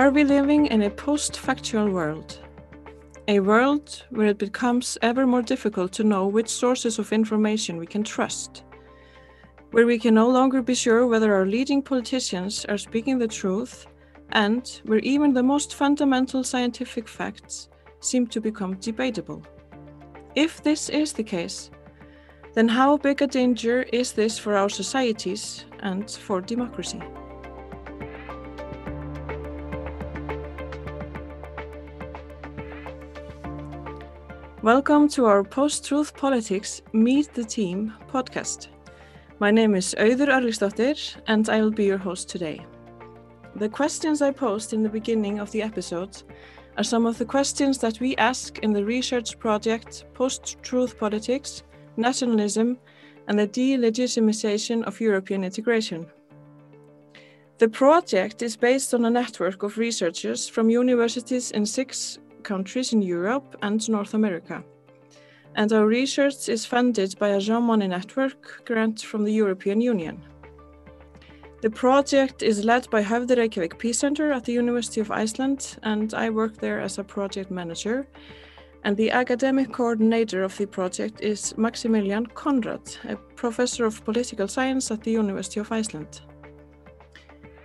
Are we living in a post factual world? A world where it becomes ever more difficult to know which sources of information we can trust, where we can no longer be sure whether our leading politicians are speaking the truth, and where even the most fundamental scientific facts seem to become debatable. If this is the case, then how big a danger is this for our societies and for democracy? Welcome to our Post Truth Politics Meet the Team podcast. My name is Auður Arliksdóttir and I will be your host today. The questions I posed in the beginning of the episode are some of the questions that we ask in the research project Post Truth Politics, Nationalism, and the Delegitimization of European Integration. The project is based on a network of researchers from universities in six countries in Europe and North America. And our research is funded by a Jean Monnet Network grant from the European Union. The project is led by Höfði Reykjavík Peace Center at the University of Iceland, and I work there as a project manager. And the academic coordinator of the project is Maximilian Conrad, a professor of political science at the University of Iceland.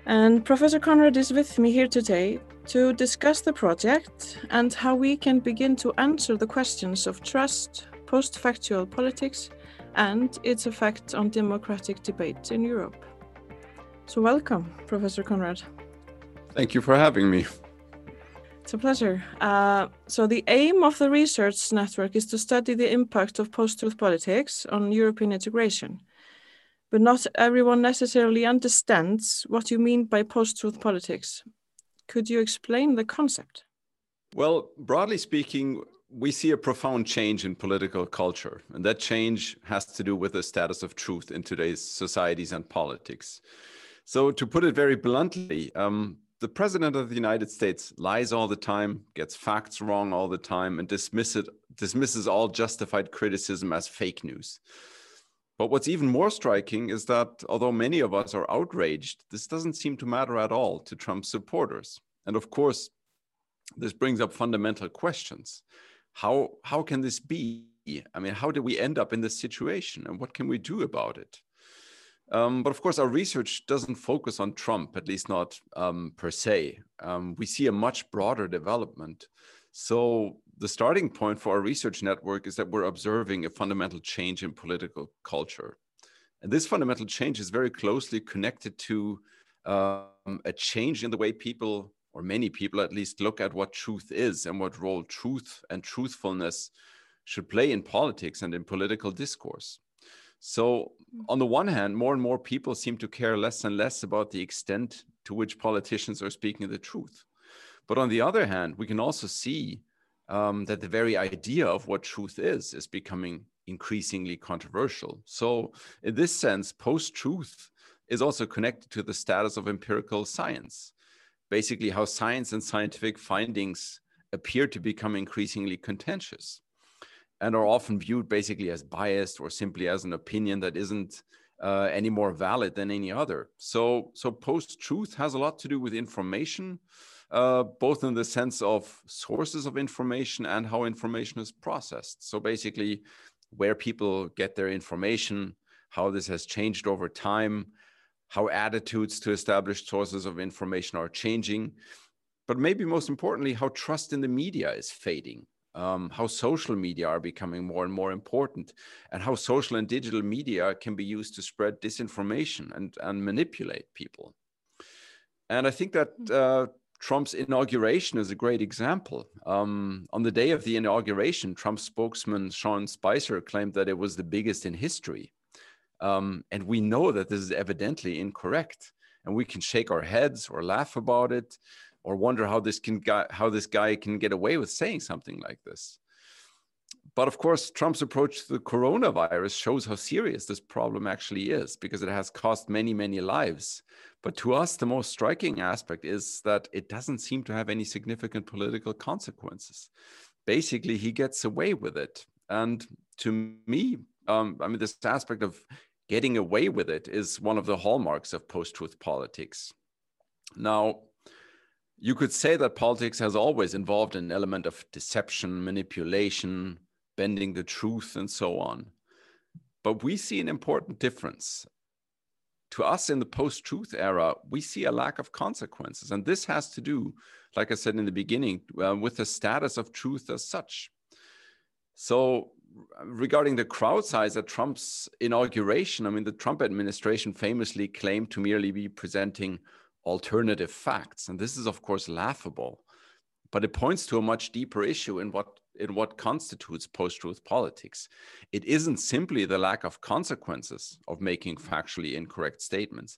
And Professor Conrad is with me here today to discuss the project and how we can begin to answer the questions of trust, post factual politics, and its effect on democratic debate in Europe. So, welcome, Professor Conrad. Thank you for having me. It's a pleasure. Uh, so, the aim of the research network is to study the impact of post truth politics on European integration. But not everyone necessarily understands what you mean by post truth politics. Could you explain the concept? Well, broadly speaking, we see a profound change in political culture, and that change has to do with the status of truth in today's societies and politics. So, to put it very bluntly, um, the president of the United States lies all the time, gets facts wrong all the time, and dismiss it, dismisses all justified criticism as fake news. But what's even more striking is that although many of us are outraged, this doesn't seem to matter at all to Trump's supporters. And of course, this brings up fundamental questions. How, how can this be? I mean, how did we end up in this situation and what can we do about it? Um, but of course, our research doesn't focus on Trump, at least not um, per se. Um, we see a much broader development. So the starting point for our research network is that we're observing a fundamental change in political culture. And this fundamental change is very closely connected to um, a change in the way people, or many people at least, look at what truth is and what role truth and truthfulness should play in politics and in political discourse. So, on the one hand, more and more people seem to care less and less about the extent to which politicians are speaking the truth. But on the other hand, we can also see um, that the very idea of what truth is is becoming increasingly controversial. So, in this sense, post truth is also connected to the status of empirical science. Basically, how science and scientific findings appear to become increasingly contentious and are often viewed basically as biased or simply as an opinion that isn't uh, any more valid than any other. So, so post truth has a lot to do with information uh, both in the sense of sources of information and how information is processed. So basically, where people get their information, how this has changed over time, how attitudes to established sources of information are changing, but maybe most importantly, how trust in the media is fading. Um, how social media are becoming more and more important, and how social and digital media can be used to spread disinformation and, and manipulate people. And I think that hmm. uh, Trump's inauguration is a great example. Um, on the day of the inauguration, Trump spokesman Sean Spicer claimed that it was the biggest in history. Um, and we know that this is evidently incorrect. And we can shake our heads or laugh about it or wonder how this, can how this guy can get away with saying something like this. But of course, Trump's approach to the coronavirus shows how serious this problem actually is because it has cost many, many lives. But to us, the most striking aspect is that it doesn't seem to have any significant political consequences. Basically, he gets away with it. And to me, um, I mean, this aspect of getting away with it is one of the hallmarks of post truth politics. Now, you could say that politics has always involved an element of deception, manipulation, bending the truth, and so on. But we see an important difference. To us in the post truth era, we see a lack of consequences. And this has to do, like I said in the beginning, uh, with the status of truth as such. So, regarding the crowd size at Trump's inauguration, I mean, the Trump administration famously claimed to merely be presenting alternative facts. And this is, of course, laughable, but it points to a much deeper issue in what in what constitutes post-truth politics. It isn't simply the lack of consequences of making factually incorrect statements.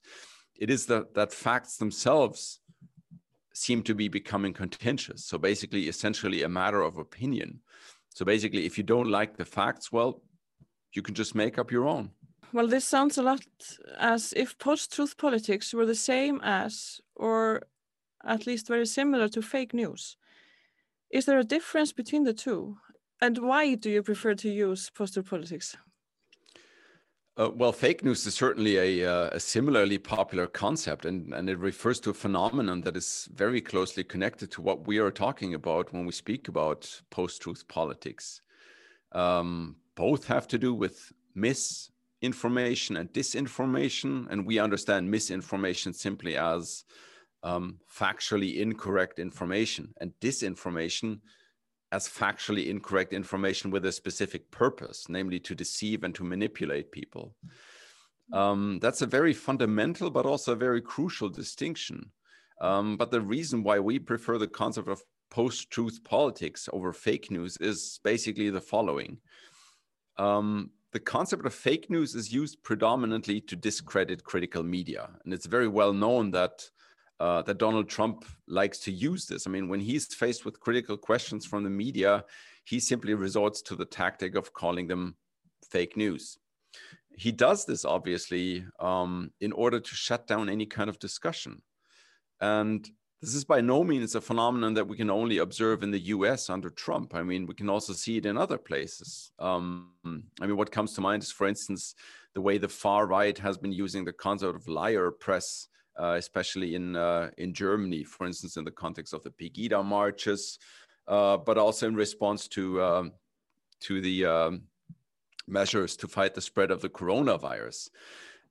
It is that that facts themselves seem to be becoming contentious. So basically, essentially a matter of opinion. So basically, if you don't like the facts, well, you can just make up your own. Well, this sounds a lot as if post truth politics were the same as, or at least very similar to fake news. Is there a difference between the two? And why do you prefer to use post truth politics? Uh, well, fake news is certainly a, uh, a, similarly popular concept, and, and it refers to a phenomenon that is very closely connected to what we are talking about when we speak about post truth politics. Um, both have to do with misinformation and disinformation, and we understand misinformation simply as um, factually incorrect information, and disinformation as factually incorrect information with a specific purpose, namely to deceive and to manipulate people. Um, that's a very fundamental, but also a very crucial distinction. Um, but the reason why we prefer the concept of post truth politics over fake news is basically the following. Um, the concept of fake news is used predominantly to discredit critical media. And it's very well known that uh, that Donald Trump likes to use this. I mean, when he's faced with critical questions from the media, he simply resorts to the tactic of calling them fake news. He does this obviously um, in order to shut down any kind of discussion. And this is by no means a phenomenon that we can only observe in the US under Trump. I mean, we can also see it in other places. Um, I mean, what comes to mind is, for instance, the way the far right has been using the concept of liar press, uh, especially in, uh, in Germany, for instance, in the context of the Pegida marches, uh, but also in response to, um, to the um, measures to fight the spread of the coronavirus.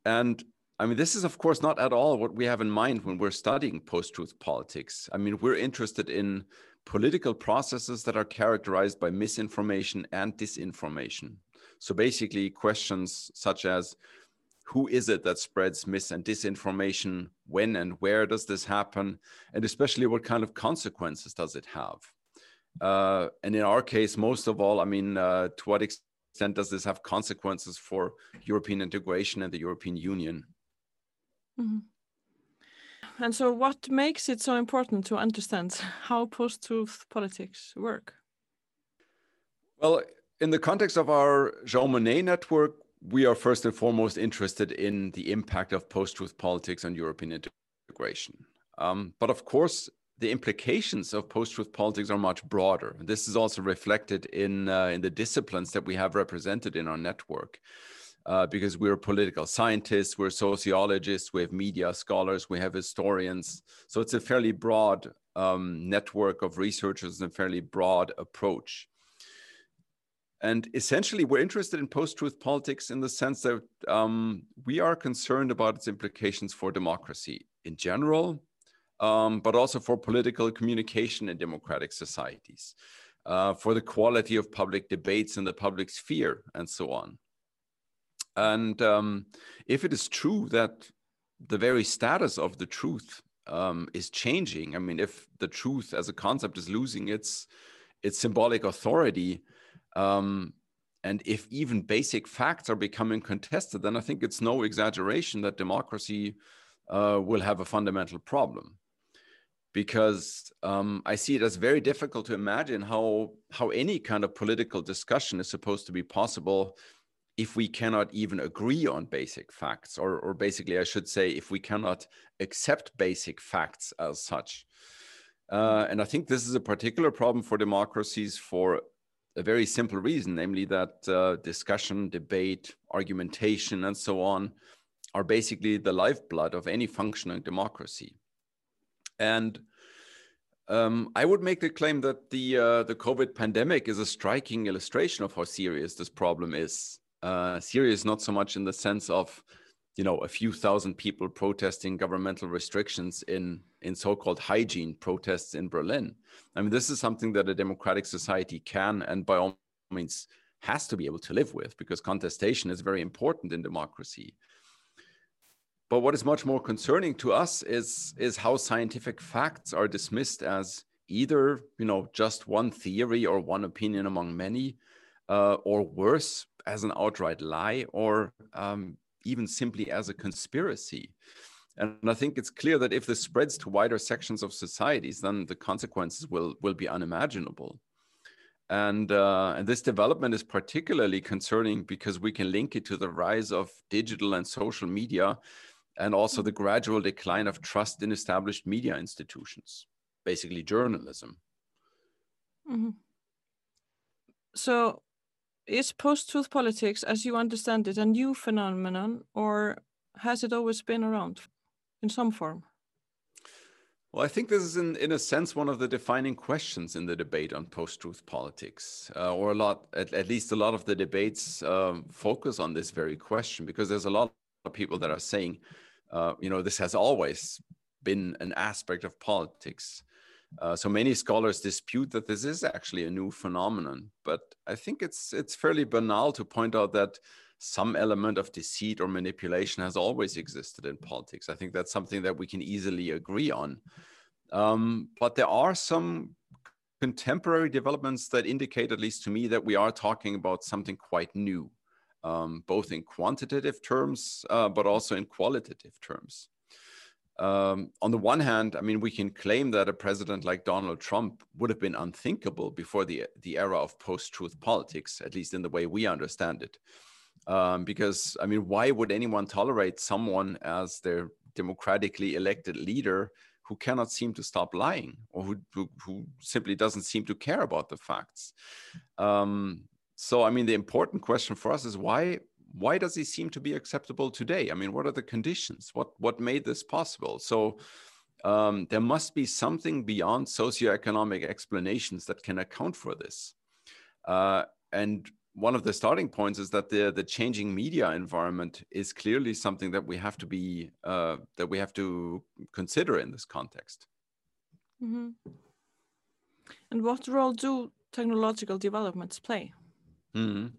And I mean, this is, of course, not at all what we have in mind when we're studying post truth politics. I mean, we're interested in political processes that are characterized by misinformation and disinformation. So basically, questions such as who is it that spreads mis and disinformation? When and where does this happen? And especially, what kind of consequences does it have? Uh, and in our case, most of all, I mean, uh, to what extent does this have consequences for European integration and the European Union? Mm-hmm. And so, what makes it so important to understand how post truth politics work? Well, in the context of our Jean Monnet network, we are first and foremost interested in the impact of post truth politics on European integration. Um, but of course, the implications of post truth politics are much broader. This is also reflected in, uh, in the disciplines that we have represented in our network uh, because we're political scientists, we're sociologists, we have media scholars, we have historians. So it's a fairly broad um, network of researchers and a fairly broad approach. And essentially, we're interested in post truth politics in the sense that um, we are concerned about its implications for democracy in general, um, but also for political communication in democratic societies, uh, for the quality of public debates in the public sphere, and so on. And um, if it is true that the very status of the truth um, is changing, I mean, if the truth as a concept is losing its its symbolic authority, um, and if even basic facts are becoming contested, then I think it's no exaggeration that democracy uh, will have a fundamental problem. Because um, I see it as very difficult to imagine how how any kind of political discussion is supposed to be possible if we cannot even agree on basic facts, or, or basically, I should say, if we cannot accept basic facts as such. Uh, and I think this is a particular problem for democracies for a very simple reason, namely that uh, discussion, debate, argumentation, and so on are basically the lifeblood of any functioning democracy. And Um, I would make the claim that the uh, the COVID pandemic is a striking illustration of how serious this problem is. Uh, serious not so much in the sense of, you know, a few thousand people protesting governmental restrictions in in so-called hygiene protests in Berlin. I mean, this is something that a democratic society can and by all means has to be able to live with because contestation is very important in democracy. But what is much more concerning to us is, is how scientific facts are dismissed as either, you know, just one theory or one opinion among many, uh, or worse, as an outright lie, or um, even simply as a conspiracy. And I think it's clear that if this spreads to wider sections of societies, then the consequences will, will be unimaginable. And, uh, and this development is particularly concerning because we can link it to the rise of digital and social media and also the gradual decline of trust in established media institutions, basically journalism. Mm-hmm. So, is post truth politics, as you understand it, a new phenomenon, or has it always been around in some form? Well, I think this is, in, in a sense, one of the defining questions in the debate on post truth politics, uh, or a lot, at, at, least a lot of the debates um, focus on this very question, because there's a lot of people that are saying, uh, you know, this has always been an aspect of politics. Uh, so many scholars dispute that this is actually a new phenomenon, but I think it's it's fairly banal to point out that some element of deceit or manipulation has always existed in politics. I think that's something that we can easily agree on. Um, but there are some contemporary developments that indicate, at least to me, that we are talking about something quite new um, both in quantitative terms, uh, but also in qualitative terms. Um, on the one hand, I mean, we can claim that a president like Donald Trump would have been unthinkable before the, the era of post truth politics, at least in the way we understand it. Um, because, I mean, why would anyone tolerate someone as their democratically elected leader who cannot seem to stop lying or who, who, who simply doesn't seem to care about the facts? Um, so i mean the important question for us is why why does he seem to be acceptable today? I mean what are the conditions? What what made this possible? So um, there must be something beyond socioeconomic explanations that can account for this. Uh, and one of the starting points is that the the changing media environment is clearly something that we have to be uh, that we have to consider in this context. Mm-hmm. and what role do technological developments play? Mm.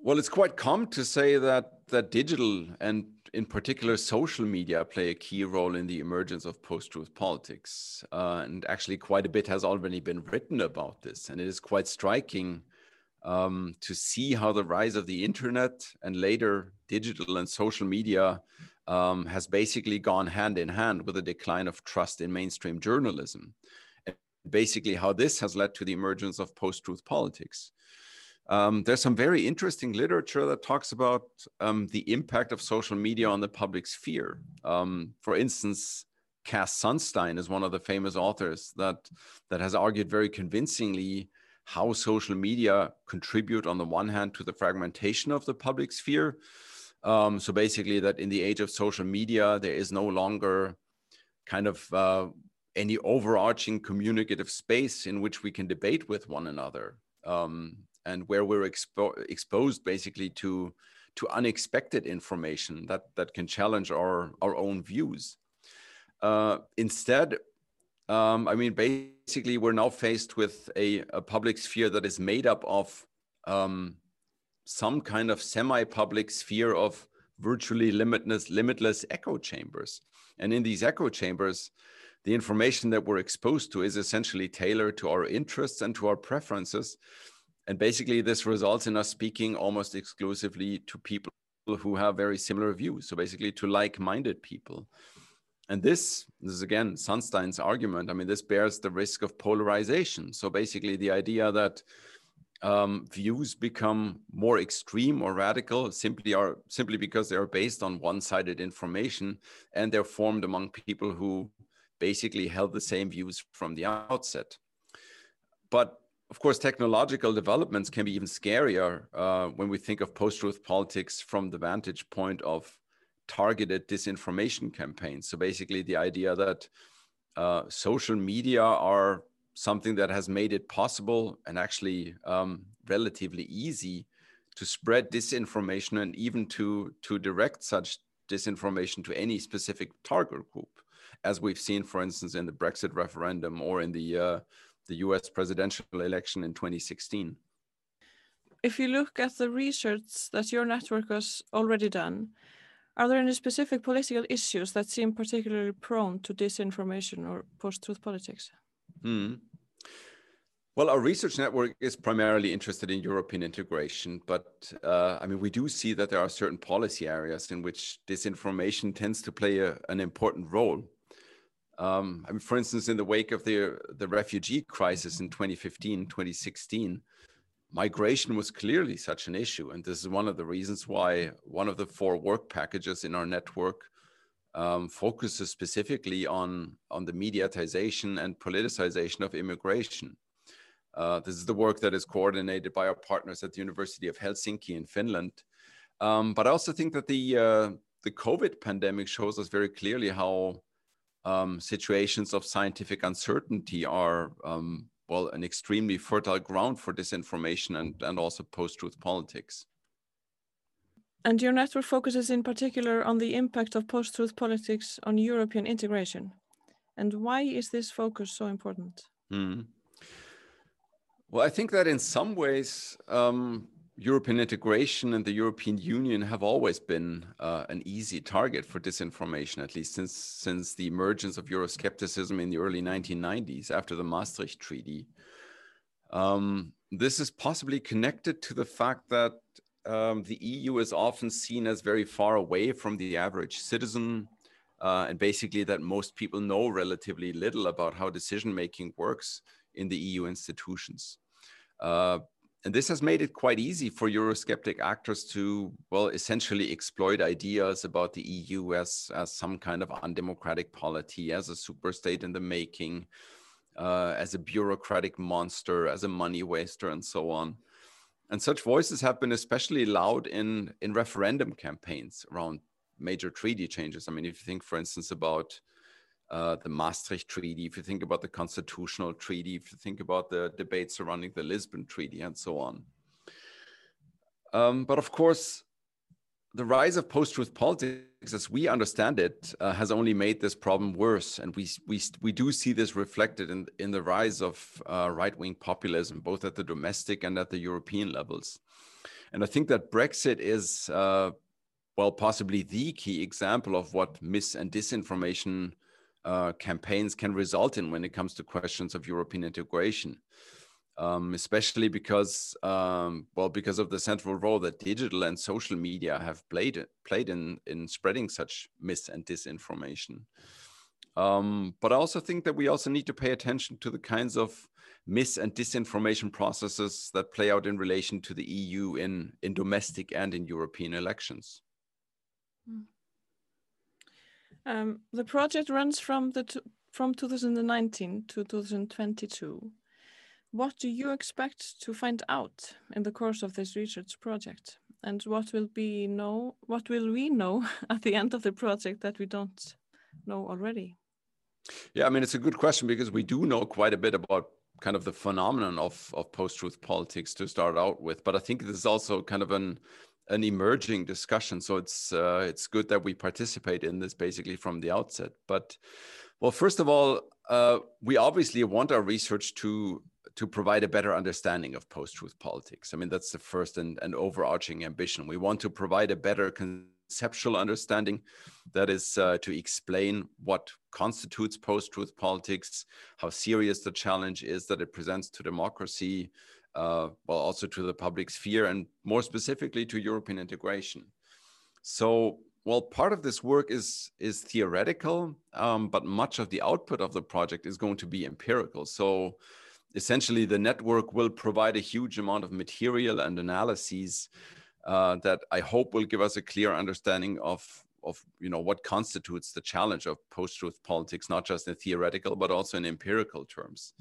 Well, it's quite common to say that that digital and in particular social media play a key role in the emergence of post-truth politics, uh, and actually quite a bit has already been written about this, and it is quite striking um, to see how the rise of the internet and later digital and social media um, has basically gone hand in hand with the decline of trust in mainstream journalism. And basically, how this has led to the emergence of post truth politics. Um, there's some very interesting literature that talks about um, the impact of social media on the public sphere. Um, for instance, Cass Sunstein is one of the famous authors that that has argued very convincingly how social media contribute on the one hand to the fragmentation of the public sphere. Um, so basically, that in the age of social media, there is no longer kind of uh, any overarching communicative space in which we can debate with one another. Um, and where we're expo exposed basically to to unexpected information that that can challenge our our own views. Uh, instead, um, I mean, basically, we're now faced with a, a public sphere that is made up of um, some kind of semi-public sphere of virtually limitless limitless echo chambers, and in these echo chambers. The information that we're exposed to is essentially tailored to our interests and to our preferences, and basically, this results in us speaking almost exclusively to people who have very similar views. So basically, to like-minded people. And this, this is again Sunstein's argument. I mean, this bears the risk of polarization. So basically, the idea that um, views become more extreme or radical simply are simply because they are based on one-sided information and they're formed among people who basically held the same views from the outset. But of course, technological developments can be even scarier uh, when we think of post truth politics from the vantage point of targeted disinformation campaigns. So basically, the idea that uh, social media are something that has made it possible and actually um, relatively easy to spread disinformation and even to to direct such disinformation to any specific target group, as we've seen, for instance, in the Brexit referendum or in the uh, the U.S. presidential election in 2016. If you look at the research that your network has already done, are there any specific political issues that seem particularly prone to disinformation or post-truth politics? Mm. Well, our research network is primarily interested in European integration, but uh, I mean, we do see that there are certain policy areas in which disinformation tends to play a, an important role. Um, I mean, for instance, in the wake of the, the refugee crisis in 2015, 2016, migration was clearly such an issue. And this is one of the reasons why one of the four work packages in our network um, focuses specifically on, on the mediatization and politicization of immigration. Uh, this is the work that is coordinated by our partners at the University of Helsinki in Finland. Um, but I also think that the uh, the COVID pandemic shows us very clearly how um, situations of scientific uncertainty are um, well an extremely fertile ground for disinformation and and also post-truth politics. And your network focuses in particular on the impact of post-truth politics on European integration. And why is this focus so important? Mm. Well, I think that in some ways, um, European integration and the European Union have always been uh, an easy target for disinformation, at least since since the emergence of Euroscepticism in the early 1990s after the Maastricht Treaty. Um, this is possibly connected to the fact that um, the EU is often seen as very far away from the average citizen, uh, and basically that most people know relatively little about how decision making works in the EU institutions. Uh, and this has made it quite easy for Eurosceptic actors to, well, essentially exploit ideas about the EU as, as some kind of undemocratic polity, as a superstate in the making, uh, as a bureaucratic monster, as a money waster, and so on. And such voices have been especially loud in, in referendum campaigns around major treaty changes. I mean, if you think, for instance, about uh, the Maastricht Treaty, if you think about the Constitutional Treaty, if you think about the debate surrounding the Lisbon Treaty, and so on. Um, but of course, the rise of post-truth politics, as we understand it, uh, has only made this problem worse, and we we we do see this reflected in in the rise of uh, right-wing populism, both at the domestic and at the European levels. And I think that Brexit is, uh, well, possibly the key example of what mis and disinformation uh, campaigns can result in when it comes to questions of European integration. Um, especially because, um, well, because of the central role that digital and social media have played played in in spreading such mis and disinformation. Um, but I also think that we also need to pay attention to the kinds of mis and disinformation processes that play out in relation to the EU in in domestic and in European elections. Mm. Um, the project runs from the from 2019 to 2022. What do you expect to find out in the course of this research project? And what will be know what will we know at the end of the project that we don't know already? Yeah, I mean it's a good question because we do know quite a bit about kind of the phenomenon of of post-truth politics to start out with, but I think this is also kind of an an emerging discussion. So it's uh, it's good that we participate in this basically from the outset. But well, first of all, uh, we obviously want our research to to provide a better understanding of post-truth politics. I mean, that's the first and, and overarching ambition. We want to provide a better conceptual understanding that is uh, to explain what constitutes post-truth politics, how serious the challenge is that it presents to democracy, uh, well, also to the public sphere and more specifically to European integration. So, well, part of this work is is theoretical, um, but much of the output of the project is going to be empirical. So, essentially, the network will provide a huge amount of material and analyses uh, that I hope will give us a clear understanding of of you know what constitutes the challenge of post-truth politics, not just in theoretical but also in empirical terms.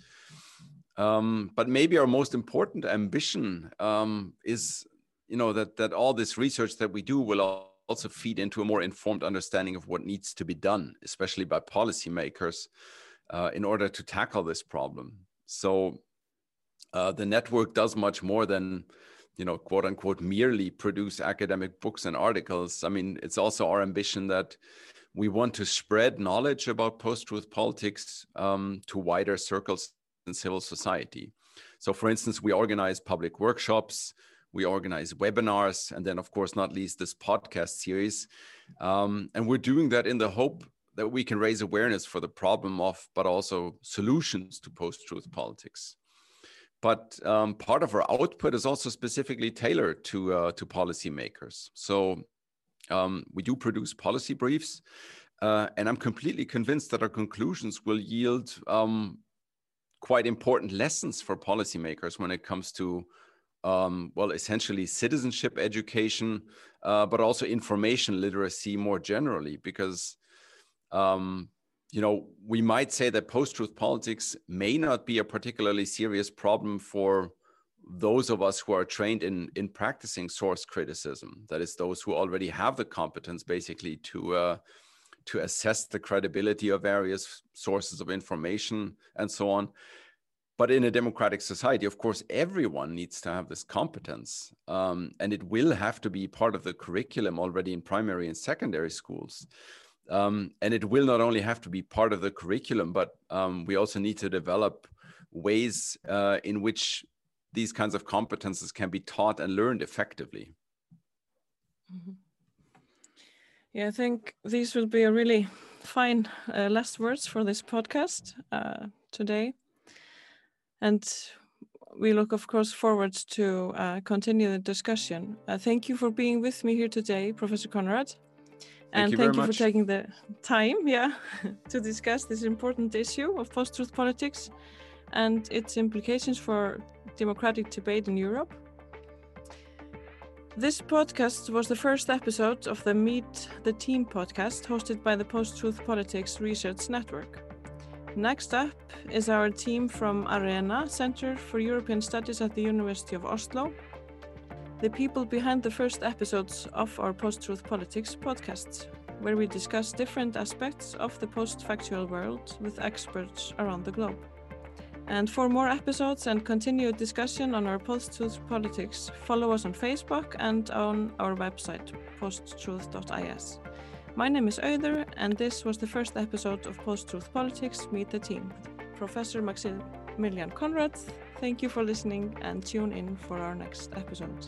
Um, but maybe our most important ambition um, is, you know, that that all this research that we do will also feed into a more informed understanding of what needs to be done, especially by policymakers, uh, in order to tackle this problem. So uh, the network does much more than you know quote unquote merely produce academic books and articles i mean it's also our ambition that we want to spread knowledge about post-truth politics um, to wider circles civil society. So for instance we organize public workshops we organize webinars and then of course not least this podcast series. Um, and we're doing that in the hope that we can raise awareness for the problem of but also solutions to post-truth politics. But um, part of our output is also specifically tailored to uh, to policymakers. So um, we do produce policy briefs, uh, and I'm completely convinced that our conclusions will yield um, quite important lessons for policymakers when it comes to um, well, essentially citizenship education, uh, but also information literacy more generally, because um, you know, we might say that post-truth politics may not be a particularly serious problem for those of us who are trained in in practicing source criticism. That is, those who already have the competence, basically, to uh, to assess the credibility of various sources of information and so on. But in a democratic society, of course, everyone needs to have this competence, um, and it will have to be part of the curriculum already in primary and secondary schools. Um, and it will not only have to be part of the curriculum, but um, we also need to develop ways uh, in which these kinds of competences can be taught and learned effectively. Mm -hmm. Yeah, I think these will be a really fine uh, last words for this podcast uh, today. And we look, of course, forward to uh, continue the discussion. Uh, thank you for being with me here today, Professor Conrad. Thank and you thank you for taking the time, yeah, to discuss this important issue of post-truth politics and its implications for democratic debate in Europe. This podcast was the first episode of the Meet the Team podcast hosted by the Post Truth Politics Research Network. Next up is our team from ARENA, Center for European Studies at the University of Oslo, the people behind the first episodes of our Post Truth Politics podcasts, where we discuss different aspects of the post factual world with experts around the globe. And for more episodes and continued discussion on our Post Truth Politics, follow us on Facebook and on our website, posttruth.is. My name is Auður, and this was the first episode of Post Truth Politics Meet the Team. Professor Maximilian Conrad, thank you for listening and tune in for our next episode.